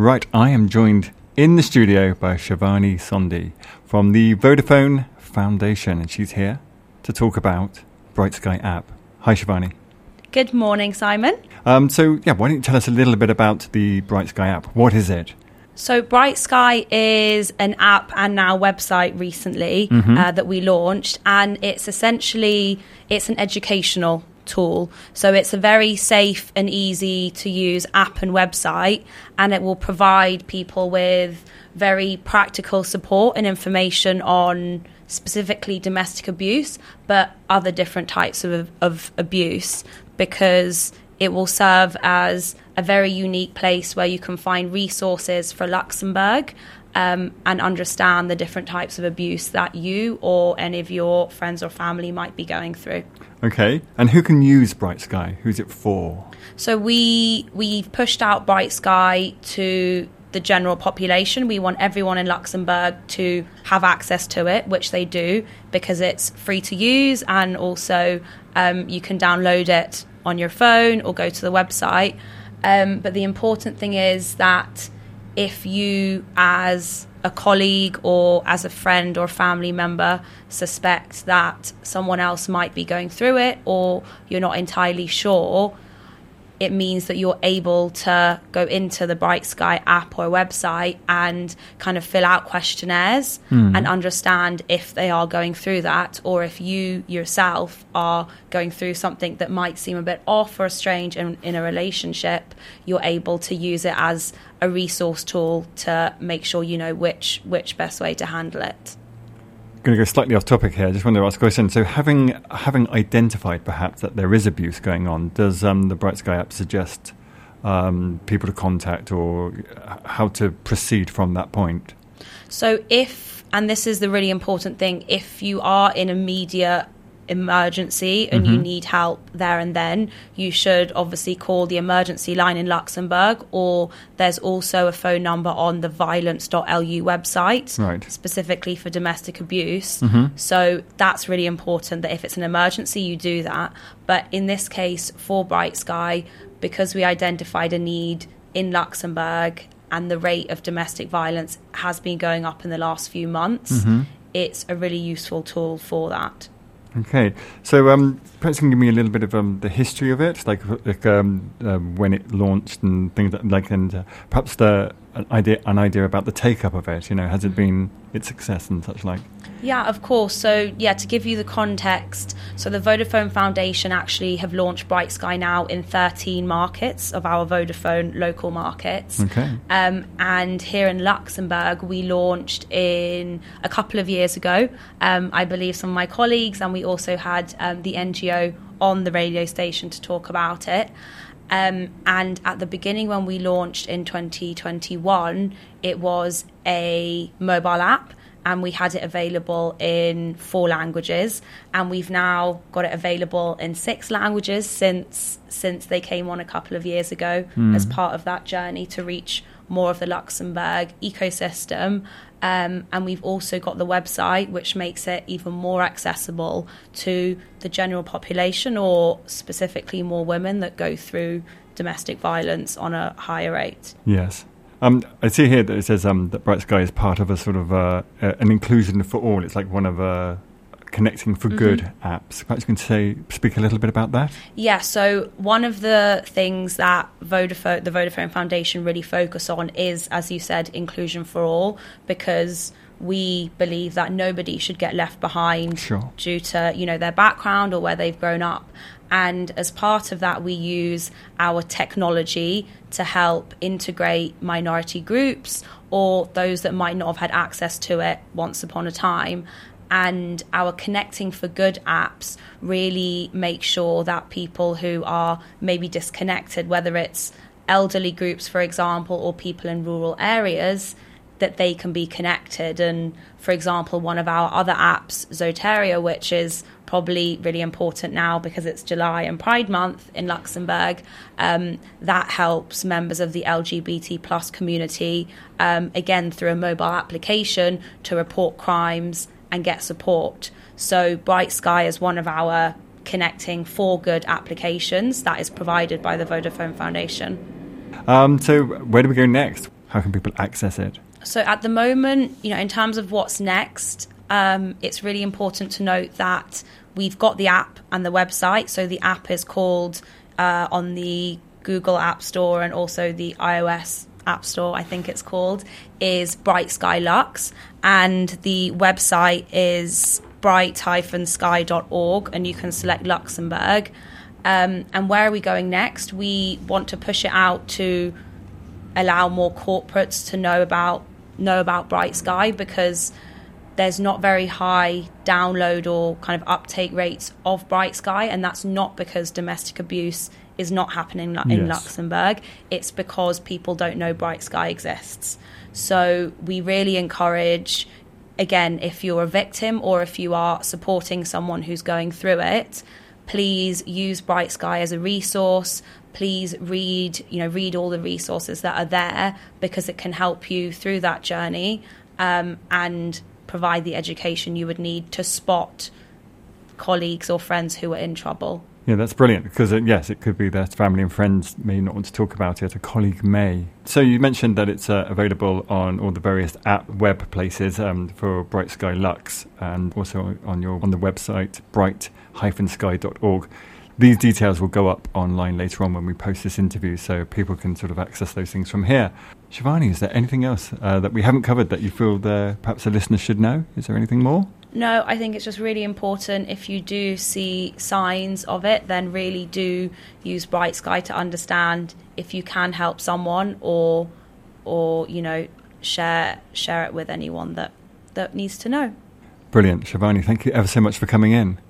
Right, I am joined in the studio by Shivani Sondhi from the Vodafone Foundation, and she's here to talk about Bright Sky app. Hi, Shivani. Good morning, Simon. Um, so, yeah, why don't you tell us a little bit about the Bright Sky app? What is it? So, Bright Sky is an app and now website recently mm-hmm. uh, that we launched, and it's essentially it's an educational tool. So it's a very safe and easy to use app and website, and it will provide people with very practical support and information on specifically domestic abuse, but other different types of, of abuse because it will serve as a very unique place where you can find resources for Luxembourg um, and understand the different types of abuse that you or any of your friends or family might be going through. Okay, and who can use Bright Sky? Who's it for? So we we've pushed out Bright Sky to the general population. We want everyone in Luxembourg to have access to it, which they do because it's free to use and also um, you can download it on your phone or go to the website. Um, but the important thing is that if you, as a colleague or as a friend or family member, suspect that someone else might be going through it or you're not entirely sure, it means that you're able to go into the Bright Sky app or website and kind of fill out questionnaires mm. and understand if they are going through that or if you yourself are going through something that might seem a bit off or strange in, in a relationship, you're able to use it as a resource tool to make sure you know which which best way to handle it going to go slightly off topic here. I just want to ask a question. So, having having identified perhaps that there is abuse going on, does um, the Bright Sky app suggest um, people to contact or how to proceed from that point? So, if and this is the really important thing, if you are in immediate emergency and mm-hmm. you need help there and then, you should obviously call the emergency line in Luxembourg, or there's also a phone number on the violence.lu website, right. specifically for domestic abuse. Mm-hmm. So that's really important that if it's an emergency, you do that. But in this case, for Bright Sky, because we identified a need in Luxembourg and the rate of domestic violence has been going up in the last few months, mm-hmm. it's a really useful tool for that. Okay, so um, perhaps you can give me a little bit of um, the history of it, like, like um, uh, when it launched and things that, like, and uh, perhaps the an idea, an idea about the take up of it. You know, has it been its success and such like? Yeah, of course. So, yeah, to give you the context, so the Vodafone Foundation actually have launched Bright Sky now in 13 markets of our Vodafone local markets. Okay. Um, and here in Luxembourg, we launched in a couple of years ago. Um, I believe some of my colleagues, and we also had um, the NGO on the radio station to talk about it. Um, and at the beginning, when we launched in 2021, it was a mobile app and we had it available in four languages and we've now got it available in six languages since since they came on a couple of years ago mm. as part of that journey to reach more of the Luxembourg ecosystem um, and we've also got the website which makes it even more accessible to the general population or specifically more women that go through domestic violence on a higher rate. Yes. Um, I see here that it says um, that Bright Sky is part of a sort of uh, an inclusion for all. It's like one of uh, connecting for mm-hmm. good apps. Perhaps you can say speak a little bit about that. Yeah. So one of the things that Vodafone, the Vodafone Foundation, really focus on is, as you said, inclusion for all, because we believe that nobody should get left behind sure. due to you know their background or where they've grown up and as part of that, we use our technology to help integrate minority groups or those that might not have had access to it once upon a time. And our Connecting for Good apps really make sure that people who are maybe disconnected, whether it's elderly groups, for example, or people in rural areas, that they can be connected. And for example, one of our other apps, Zoteria, which is probably really important now because it's July and Pride Month in Luxembourg. Um, that helps members of the LGBT plus community, um, again through a mobile application, to report crimes and get support. So Bright Sky is one of our connecting for good applications that is provided by the Vodafone Foundation. Um, so where do we go next? how can people access it? So at the moment, you know, in terms of what's next, um, it's really important to note that we've got the app and the website. So the app is called uh, on the Google App Store and also the iOS App Store, I think it's called, is Bright Sky Lux. And the website is bright-sky.org and you can select Luxembourg. Um, and where are we going next? We want to push it out to allow more corporates to know about know about Bright Sky because there's not very high download or kind of uptake rates of Bright Sky, and that's not because domestic abuse is not happening in yes. Luxembourg. It's because people don't know Bright Sky exists. So we really encourage, again, if you're a victim or if you are supporting someone who's going through it, please use Bright Sky as a resource. Please read, you know, read all the resources that are there because it can help you through that journey um, and provide the education you would need to spot colleagues or friends who are in trouble. Yeah, that's brilliant because, uh, yes, it could be that family and friends may not want to talk about it. A colleague may. So, you mentioned that it's uh, available on all the various app web places um, for Bright Sky Lux and also on your on the website bright-sky.org. These details will go up online later on when we post this interview so people can sort of access those things from here. Shivani, is there anything else uh, that we haven't covered that you feel that perhaps the listeners should know? Is there anything more? No, I think it's just really important if you do see signs of it, then really do use Bright Sky to understand if you can help someone or or you know share share it with anyone that that needs to know. Brilliant, Shivani. Thank you ever so much for coming in.